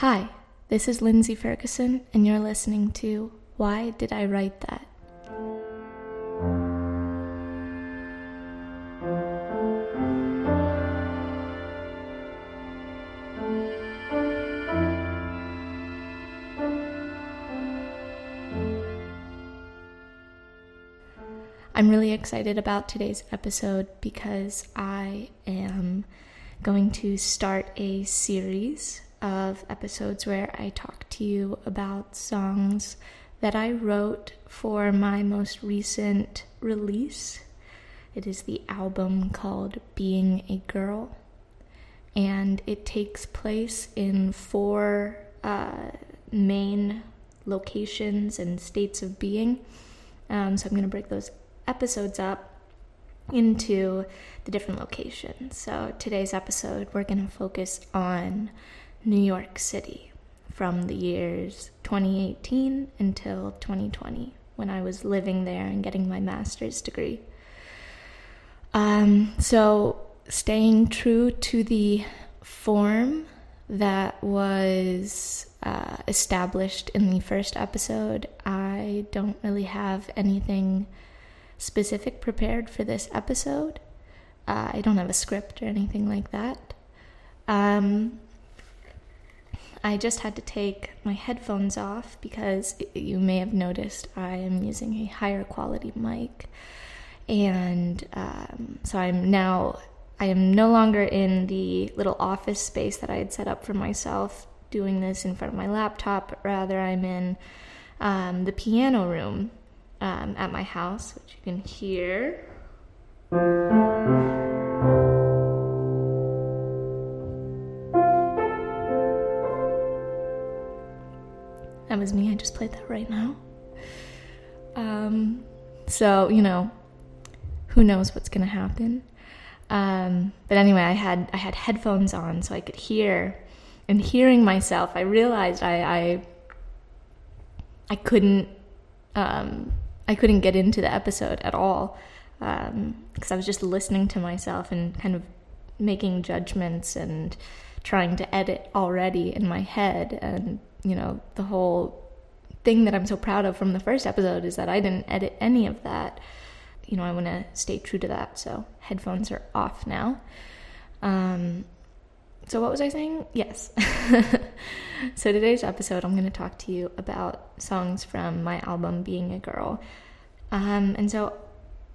Hi, this is Lindsey Ferguson, and you're listening to Why Did I Write That? I'm really excited about today's episode because I am going to start a series of episodes where I talk to you about songs that I wrote for my most recent release. It is the album called Being a Girl, and it takes place in four uh, main locations and states of being. Um, so I'm going to break those episodes up into the different locations. So today's episode, we're going to focus on New York City from the years 2018 until 2020 when I was living there and getting my master's degree. Um, so, staying true to the form that was uh, established in the first episode, I don't really have anything specific prepared for this episode. Uh, I don't have a script or anything like that. Um, I just had to take my headphones off because you may have noticed I am using a higher quality mic. And um, so I'm now, I am no longer in the little office space that I had set up for myself doing this in front of my laptop, rather I'm in um, the piano room um, at my house, which you can hear. Was me. I just played that right now. Um, so you know, who knows what's gonna happen? Um, but anyway, I had I had headphones on so I could hear, and hearing myself, I realized I I, I couldn't um, I couldn't get into the episode at all because um, I was just listening to myself and kind of making judgments and trying to edit already in my head and you know, the whole thing that I'm so proud of from the first episode is that I didn't edit any of that. You know, I want to stay true to that. So headphones are off now. Um, so what was I saying? Yes. so today's episode, I'm going to talk to you about songs from my album Being a Girl. Um, and so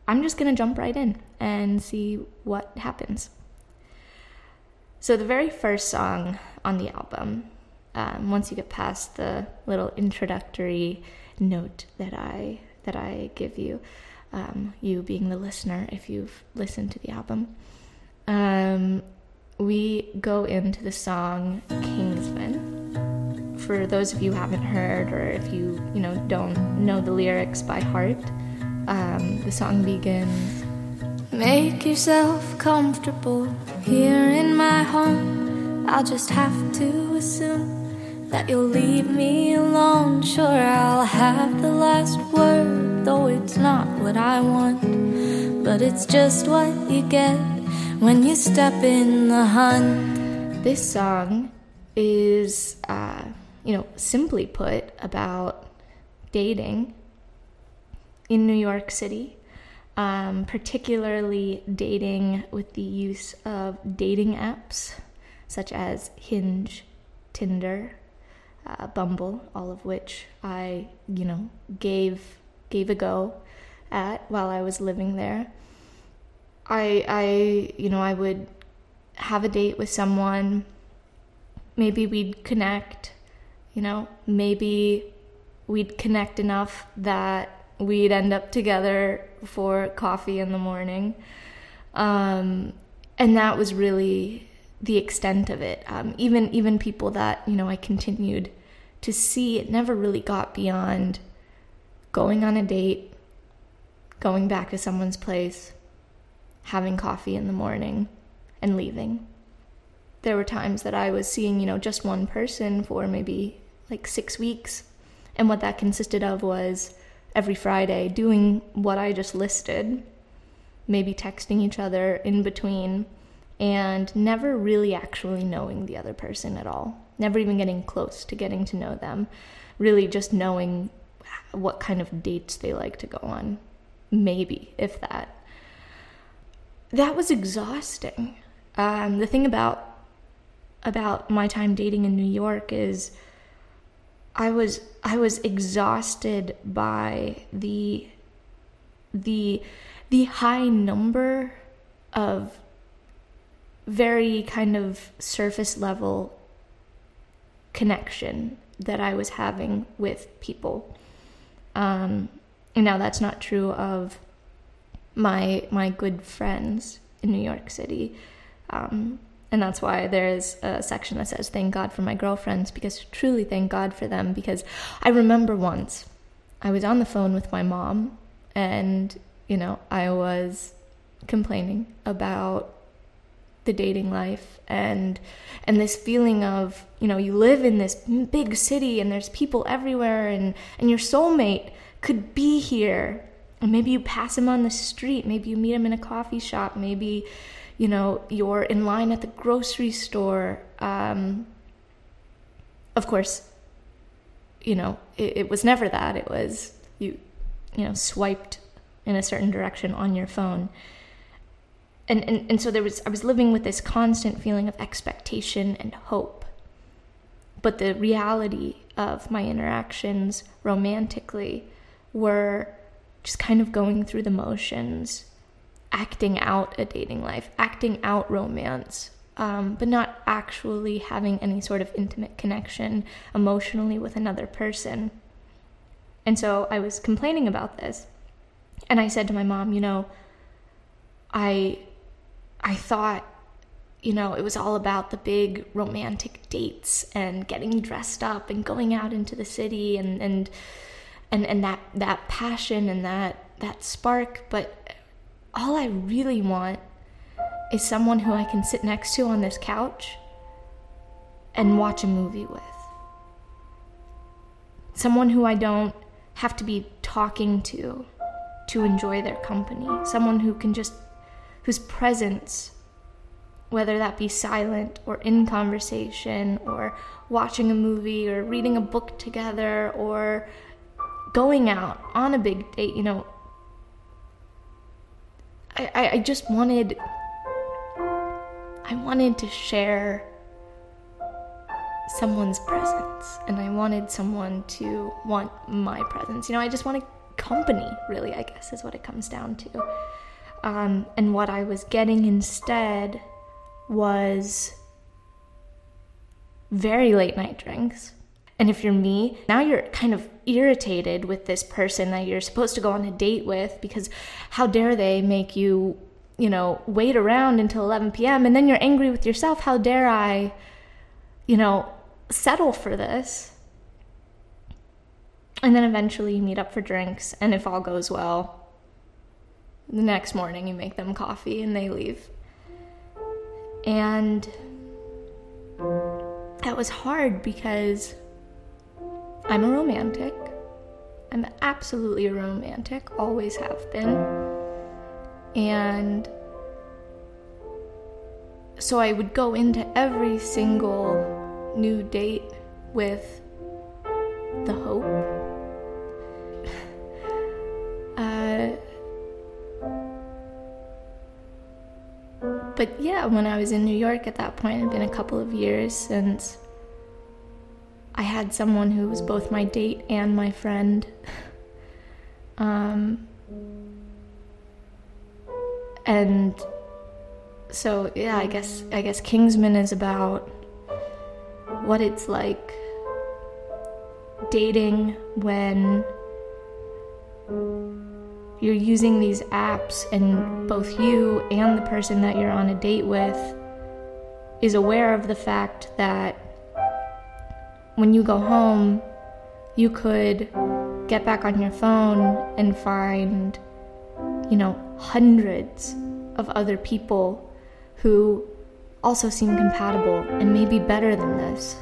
I'm just going to jump right in and see what happens. So the very first song on the album um, once you get past the little introductory note that I that I give you, um, you being the listener, if you've listened to the album, um, we go into the song Kingsman. For those of you who haven't heard, or if you you know don't know the lyrics by heart, um, the song begins. Make yourself comfortable here in my home. I'll just have to assume that you'll leave me alone. Sure, I'll have the last word, though it's not what I want. But it's just what you get when you step in the hunt. This song is, uh, you know, simply put, about dating in New York City. Um, particularly dating with the use of dating apps such as Hinge, Tinder, uh, Bumble, all of which I, you know, gave gave a go at while I was living there. I I you know, I would have a date with someone, maybe we'd connect, you know, maybe we'd connect enough that we'd end up together for coffee in the morning. Um, and that was really the extent of it. Um, even even people that you know I continued to see, it never really got beyond going on a date, going back to someone's place, having coffee in the morning, and leaving. There were times that I was seeing, you know, just one person for maybe like six weeks, and what that consisted of was every Friday doing what I just listed, maybe texting each other in between and never really actually knowing the other person at all. Never even getting close to getting to know them. Really just knowing what kind of dates they like to go on. Maybe, if that. That was exhausting. Um, the thing about about my time dating in New York is I was I was exhausted by the the the high number of very kind of surface level connection that I was having with people. Um, and now that's not true of my my good friends in New York City. Um, and that's why there's a section that says thank God for my girlfriends because truly thank God for them because I remember once I was on the phone with my mom and you know I was complaining about the dating life and and this feeling of you know you live in this big city and there's people everywhere and and your soulmate could be here. And maybe you pass him on the street maybe you meet him in a coffee shop maybe you know you're in line at the grocery store. Um, of course you know it, it was never that. It was you you know swiped in a certain direction on your phone and, and, and so there was i was living with this constant feeling of expectation and hope. But the reality of my interactions romantically were just kind of going through the motions acting out a dating life acting out romance um, but not actually having any sort of intimate connection emotionally with another person. And so i was complaining about this and i said to my mom you know i I thought, you know, it was all about the big romantic dates and getting dressed up and going out into the city and and and, and that that passion and that that spark, but all I really want is someone who I can sit next to on this couch and watch a movie with. Someone who I don't have to be talking to to enjoy their company. Someone who can just whose presence, whether that be silent or in conversation or watching a movie or reading a book together or going out on a big date, you know, I, I just wanted I wanted to share someone's presence and I wanted someone to want my presence. You know, I just wanted company, really, I guess is what it comes down to. Um, and what I was getting instead was very late night drinks. And if you're me, now you're kind of irritated with this person that you're supposed to go on a date with because how dare they make you, you know, wait around until 11 p.m. and then you're angry with yourself. How dare I, you know, settle for this? And then eventually you meet up for drinks, and if all goes well, the next morning, you make them coffee and they leave. And that was hard because I'm a romantic. I'm absolutely a romantic, always have been. And so I would go into every single new date with the hope but yeah, when I was in New York at that point, it had been a couple of years since I had someone who was both my date and my friend. um, and so yeah, I guess I guess Kingsman is about what it's like dating when you're using these apps and both you and the person that you're on a date with is aware of the fact that when you go home, you could get back on your phone and find, you know, hundreds of other people who also seem compatible and maybe better than this.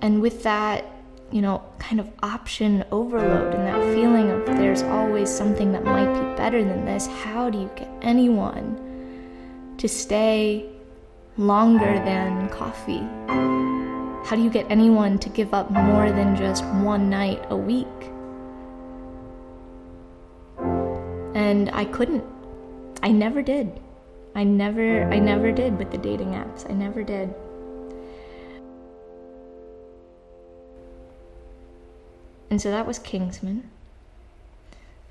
And with that, you know, kind of option overload and that feeling of there's always something that might be better than this. How do you get anyone to stay longer than coffee? How do you get anyone to give up more than just one night a week? And I couldn't. I never did. I never I never did with the dating apps. I never did. And so that was Kingsman.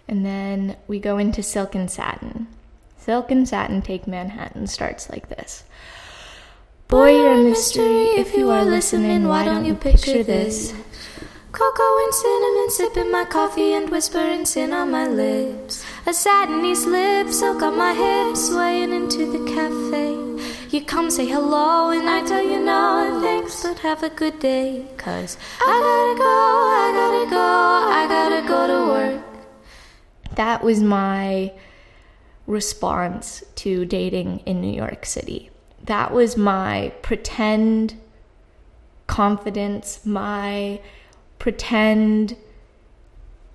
And then we go into Silk and Satin. Silk and Satin Take Manhattan starts like this. Boy, you're a mystery. If you are listening, why don't you picture this? Cocoa and cinnamon, sipping my coffee and whispering sin on my lips. A satiny slip, silk on my hips, swaying into the cafe. You come say hello, and I tell you no thanks, but have a good day. Cause I gotta go, I gotta go, I gotta go to work. That was my response to dating in New York City. That was my pretend confidence, my pretend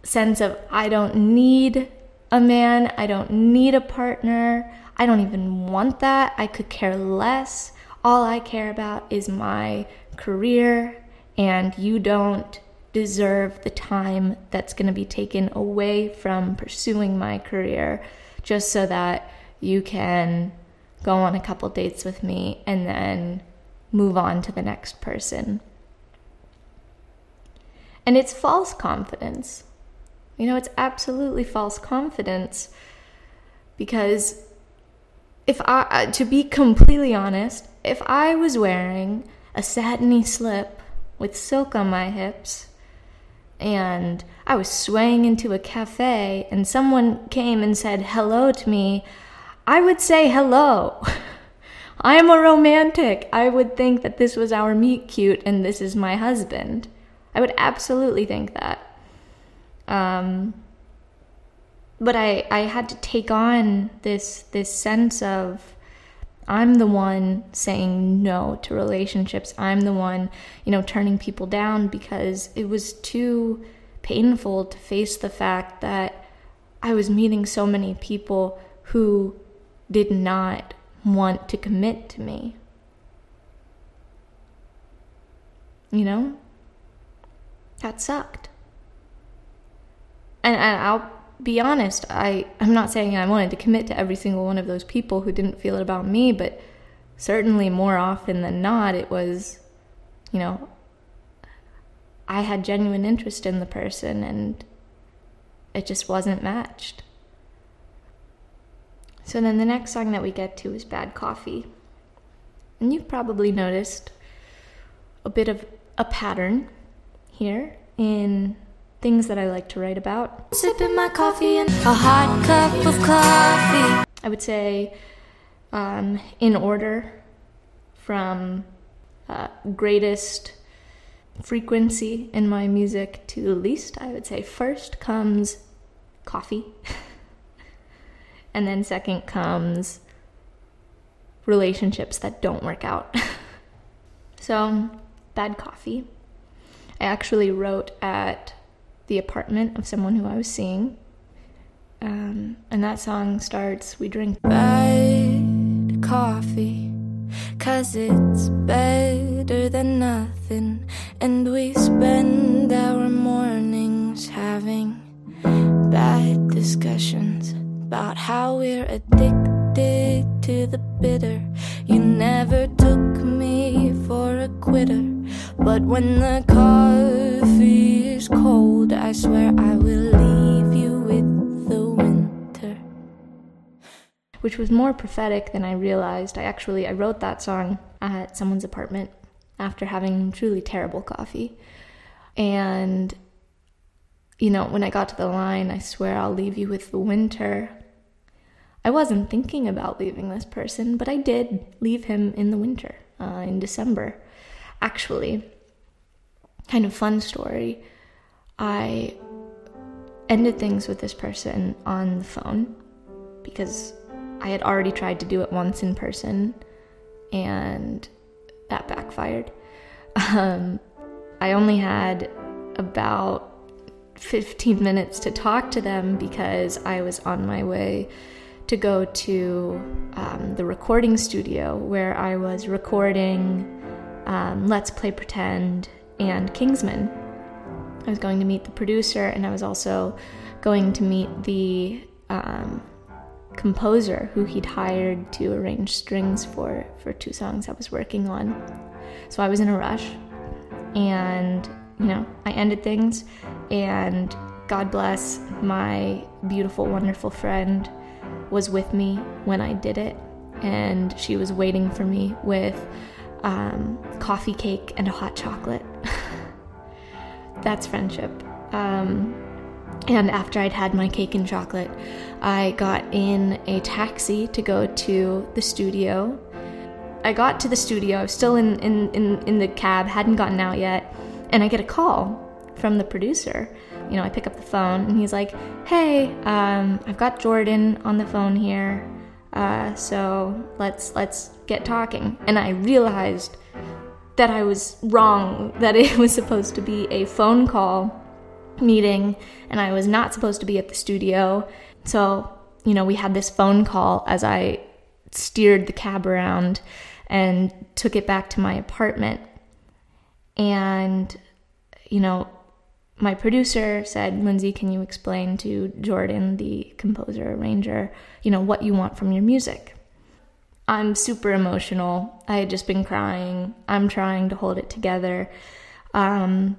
sense of I don't need a man, I don't need a partner, I don't even want that, I could care less. All I care about is my career, and you don't deserve the time that's going to be taken away from pursuing my career just so that you can go on a couple dates with me and then move on to the next person. And it's false confidence. You know, it's absolutely false confidence because if I, to be completely honest, if I was wearing a satiny slip with silk on my hips and I was swaying into a cafe and someone came and said hello to me, I would say hello. I am a romantic. I would think that this was our meet cute and this is my husband. I would absolutely think that. Um, but I, I had to take on this this sense of I'm the one saying no to relationships. I'm the one, you know, turning people down because it was too painful to face the fact that I was meeting so many people who did not want to commit to me. You know? that sucked. And, and I'll be honest, I, I'm not saying I wanted to commit to every single one of those people who didn't feel it about me, but certainly more often than not, it was, you know, I had genuine interest in the person and it just wasn't matched. So then the next song that we get to is Bad Coffee. And you've probably noticed a bit of a pattern here in things that I like to write about. Sipping my coffee and a hot cup of coffee. I would say, um, in order from uh, greatest frequency in my music to the least, I would say first comes coffee, and then second comes relationships that don't work out. so, bad coffee. I actually wrote at the apartment of someone who I was seeing. Um, and that song starts We drink bad coffee, cause it's better than nothing. And we spend our mornings having bad discussions about how we're addicted to the bitter. You never took me for a quitter. But when the coffee cold, I swear I will leave you with the winter. Which was more prophetic than I realized. I actually I wrote that song at someone's apartment after having truly terrible coffee. And you know, when I got to the line, I swear I'll leave you with the winter. I wasn't thinking about leaving this person, but I did leave him in the winter, uh, in December actually, kind of fun story. I ended things with this person on the phone because I had already tried to do it once in person and that backfired. Um, I only had about 15 minutes to talk to them because I was on my way to go to um, the recording studio where I was recording um, Let's Play Pretend and Kingsman. I was going to meet the producer, and I was also going to meet the um, composer who he'd hired to arrange strings for for two songs I was working on. So I was in a rush, and you know I ended things, and God bless my beautiful, wonderful friend was with me when I did it, and she was waiting for me with um, coffee cake and a hot chocolate. That's friendship. Um, and after I'd had my cake and chocolate, I got in a taxi to go to the studio. I got to the studio, I was still in, in, in, in the cab, hadn't gotten out yet, and I get a call from the producer. You know, I pick up the phone and he's like, "Hey, um, I've got Jordan on the phone here, uh, so let's let's get talking." And I realized that I was wrong. That it was supposed to be a phone call meeting, and I was not supposed to be at the studio. So, you know, we had this phone call as I steered the cab around and took it back to my apartment. And, you know, my producer said, Lindsey, can you explain to Jordan, the composer, arranger, you know, what you want from your music? I'm super emotional. I had just been crying. I'm trying to hold it together. Um,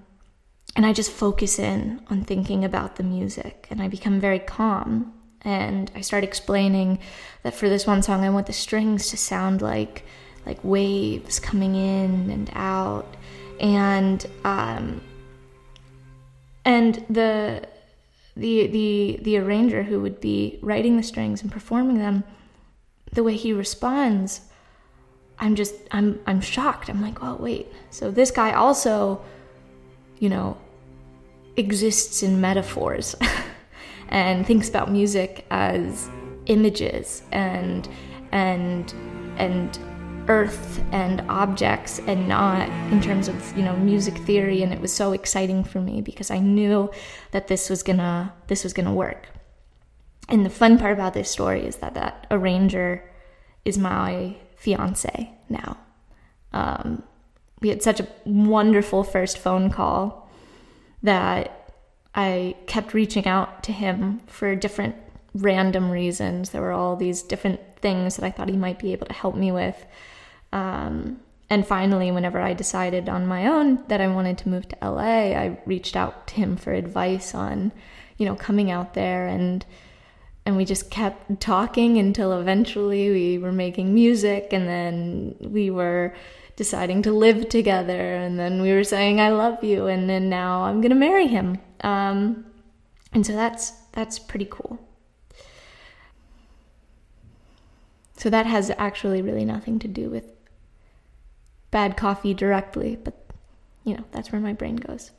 and I just focus in on thinking about the music and I become very calm. And I start explaining that for this one song, I want the strings to sound like like waves coming in and out. And um, and the the the the arranger who would be writing the strings and performing them the way he responds i'm just i'm i'm shocked. I'm like oh wait. So this guy also you know exists in metaphors and thinks about music as images and and and earth and objects and not in terms of you know music theory. And it was so exciting for me because i knew that this was gonna this was gonna work and the fun part about this story is that that arranger is my fiance now. Um, we had such a wonderful first phone call that i kept reaching out to him for different random reasons. There were all these different things that i thought he might be able to help me with. Um, and finally, whenever I decided on my own that I wanted to move to LA, I reached out to him for advice on, you know, coming out there and and we just kept talking until eventually we were making music and then we were deciding to live together and then we were saying I love you and then now I'm going to marry him. Um, and so that's that's pretty cool. So that has actually really nothing to do with bad coffee directly, but you know, that's where my brain goes.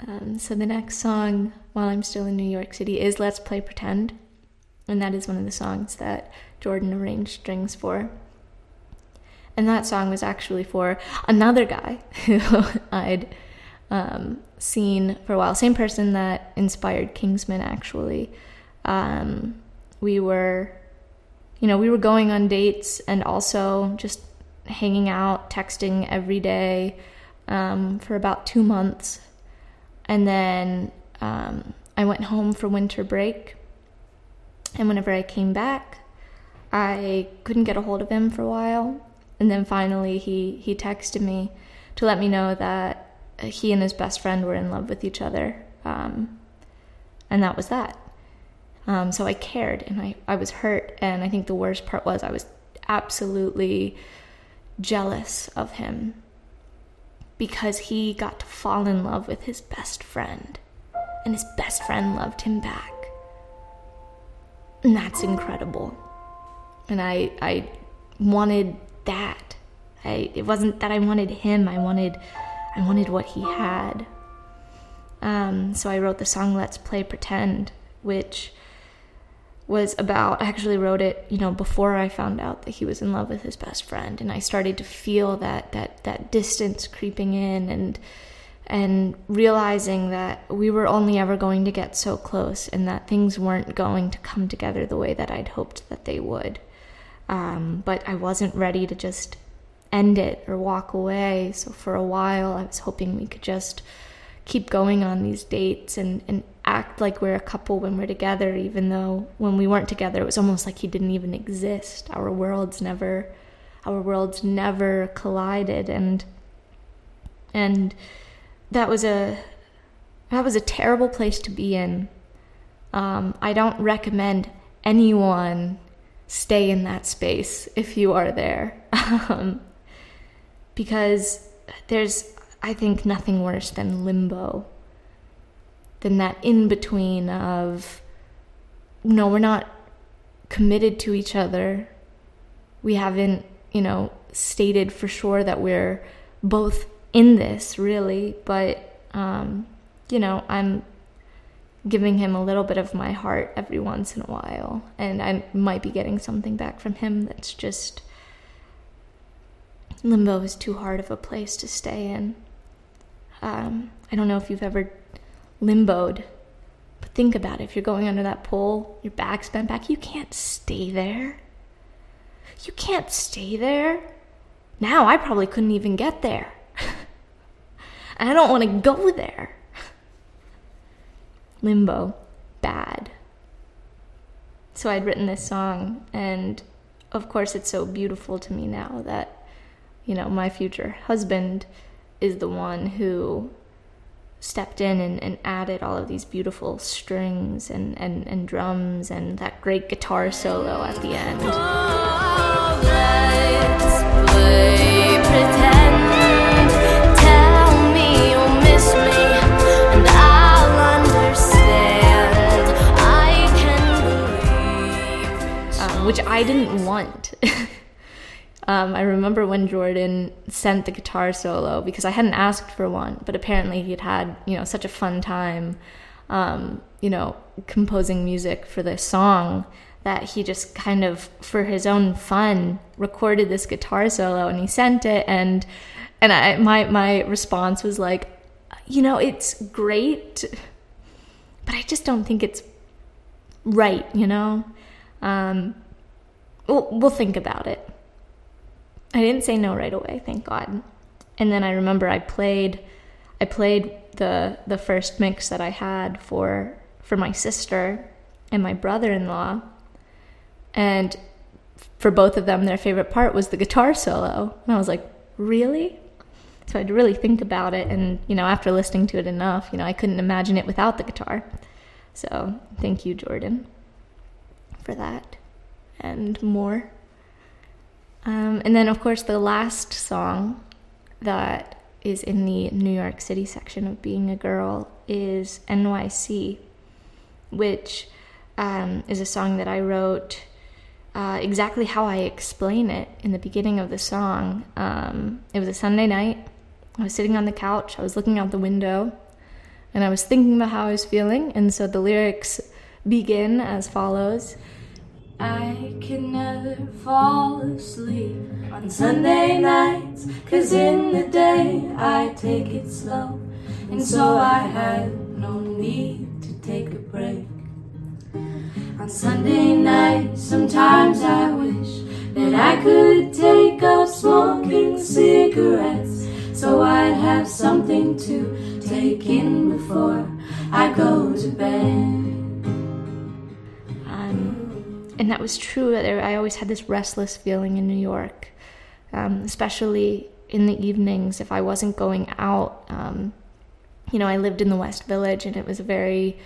Um, so the next song, while I'm still in New York City, is Let's Play Pretend. And that is one of the songs that Jordan arranged strings for. And that song was actually for another guy who I'd um, seen for a while. Same person that inspired Kingsman, actually. Um, we were, you know, we were going on dates and also just hanging out, texting every day um, for about two months. And then um, I went home for winter break. And whenever I came back, I couldn't get a hold of him for a while. And then finally, he, he texted me to let me know that he and his best friend were in love with each other. Um, and that was that. Um, so I cared and I, I was hurt. And I think the worst part was I was absolutely jealous of him because he got to fall in love with his best friend and his best friend loved him back. And that's incredible. And I I wanted that. I it wasn't that I wanted him, I wanted I wanted what he had. Um, so I wrote the song Let's Play Pretend, which was about I actually wrote it, you know, before I found out that he was in love with his best friend and I started to feel that that that distance creeping in and and realizing that we were only ever going to get so close and that things weren't going to come together the way that I'd hoped that they would. Um, but I wasn't ready to just end it or walk away. So for a while, I was hoping we could just keep going on these dates and, and act like we're a couple when we're together, even though when we weren't together, it was almost like he didn't even exist. Our worlds never, our worlds never collided, and and that was a that was a terrible place to be in. Um, I don't recommend anyone stay in that space if you are there, um, because there's I think nothing worse than limbo, than that in between of no, we're not committed to each other. We haven't, you know, stated for sure that we're both in this really, but um, you know, I'm giving him a little bit of my heart every once in a while, and I might be getting something back from him that's just limbo is too hard of a place to stay in. Um, I don't know if you've ever limboed, but think about it. If you're going under that pole, your back's bent back, you can't stay there. You can't stay there. Now I probably couldn't even get there. and I don't want to go there. Limbo, bad. So I'd written this song, and of course, it's so beautiful to me now that, you know, my future husband is the one who stepped in and, and added all of these beautiful strings and, and, and drums and that great guitar solo at the end. Um, which I didn't want. Um, I remember when Jordan sent the guitar solo because I hadn't asked for one, but apparently he'd had you know such a fun time, um, you know, composing music for this song that he just kind of for his own fun recorded this guitar solo and he sent it and and I my my response was like, you know, it's great, but I just don't think it's right, you know. Um, we'll we'll think about it. I didn't say no right away, thank God. And then I remember I played I played the the first mix that I had for for my sister and my brother-in-law. And for both of them their favorite part was the guitar solo. And I was like, "Really?" So I had to really think about it and, you know, after listening to it enough, you know, I couldn't imagine it without the guitar. So, thank you, Jordan, for that and more. Um, and then, of course, the last song that is in the New York City section of Being a Girl is NYC, which um, is a song that I wrote uh, exactly how I explain it in the beginning of the song. Um, it was a Sunday night. I was sitting on the couch, I was looking out the window, and I was thinking about how I was feeling. And so the lyrics begin as follows. I can never fall asleep on Sunday nights, cause in the day I take it slow, and so I had no need to take a break. On Sunday nights, sometimes I wish that I could take up smoking cigarettes, so I'd have something to take in before I go to bed and that was true. I always had this restless feeling in New York, um, especially in the evenings if I wasn't going out. Um, you know, I lived in the West Village, and it was a very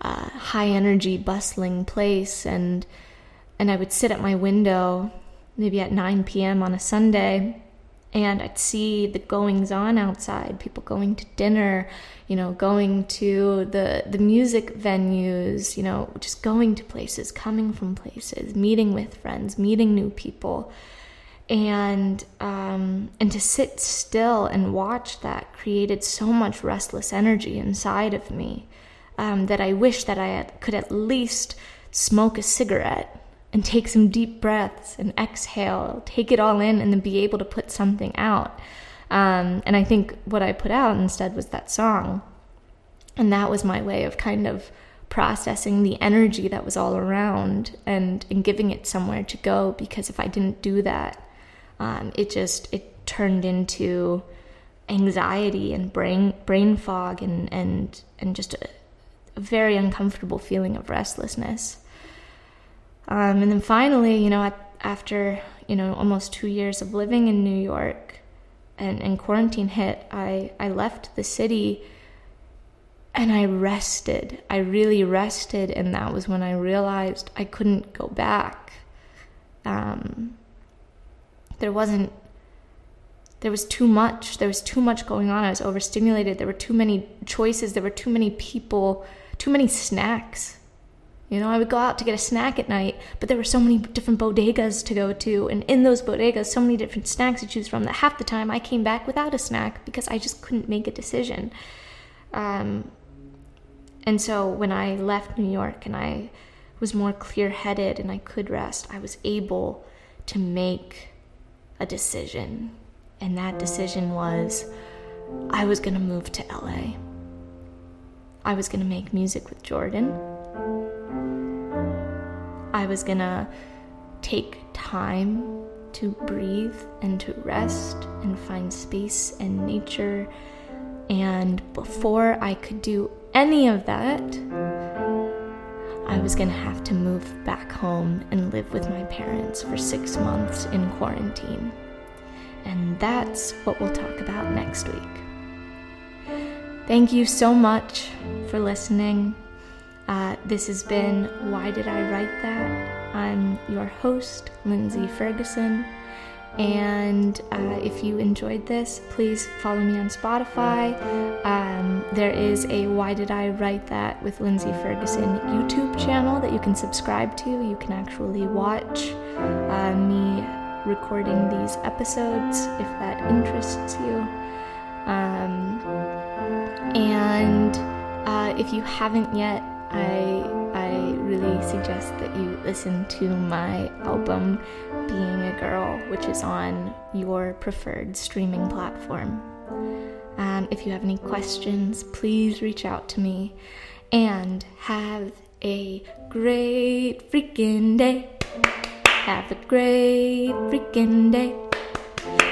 uh, high energy, bustling place, and and I would sit at my window maybe at 9 p.m. on a Sunday and I'd see the goings on outside, people going to dinner, you know, going to the the music venues, you know, just going to places, coming from places, meeting with friends, meeting new people, and um, and to sit still and watch that created so much restless energy inside of me um, that I wish that I had, could at least smoke a cigarette and take some deep breaths and exhale, take it all in, and then be able to put something out. Um, and I think what I put out instead was that song. And that was my way of kind of processing the energy that was all around and, and giving it somewhere to go because if I didn't do that, um, it just it turned into anxiety and brain brain fog and and and just a, a very uncomfortable feeling of restlessness. Um, and then finally, you know, after you know almost two years of living in New York, and, and quarantine hit, I I left the city and I rested. I really rested, and that was when I realized I couldn't go back. Um, there wasn't. There was too much. There was too much going on. I was overstimulated. There were too many choices. There were too many people. Too many snacks. You know, I would go out to get a snack at night, but there were so many different bodegas to go to, and in those bodegas, so many different snacks to choose from that half the time I came back without a snack because I just couldn't make a decision. Um, and so when I left New York and I was more clear headed and I could rest, I was able to make a decision. And that decision was I was going to move to LA. I was going to make music with Jordan. I was to take time to breathe and to rest and find space and nature. And before I could do any of that, I was gonna have to move back home and live with my parents for six months in quarantine. And that's what we'll talk about next week. Thank you so much for listening. Uh, this has been Why Did I Write That? I'm your host, Lindsey Ferguson. And uh, if you enjoyed this, please follow me on Spotify. Um, there is a Why Did I Write That with Lindsey Ferguson YouTube channel that you can subscribe to. You can actually watch uh, me recording these episodes if that interests you. Um, and uh, if you haven't yet, I I really suggest that you listen to my album Being a Girl, which is on your preferred streaming platform. Um, if you have any questions, please reach out to me and have a great freaking day. Have a great freaking day.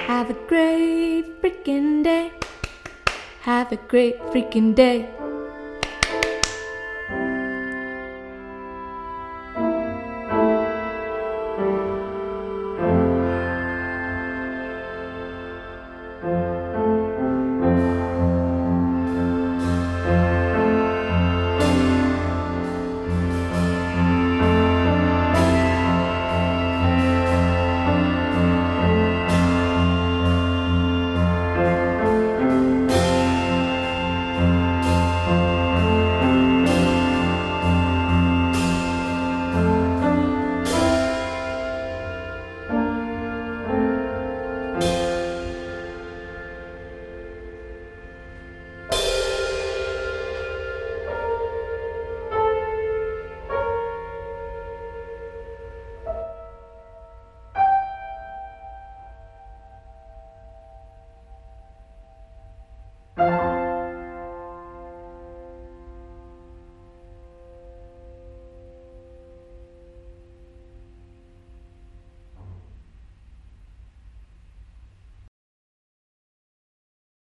Have a great freaking day. Have a great freaking day.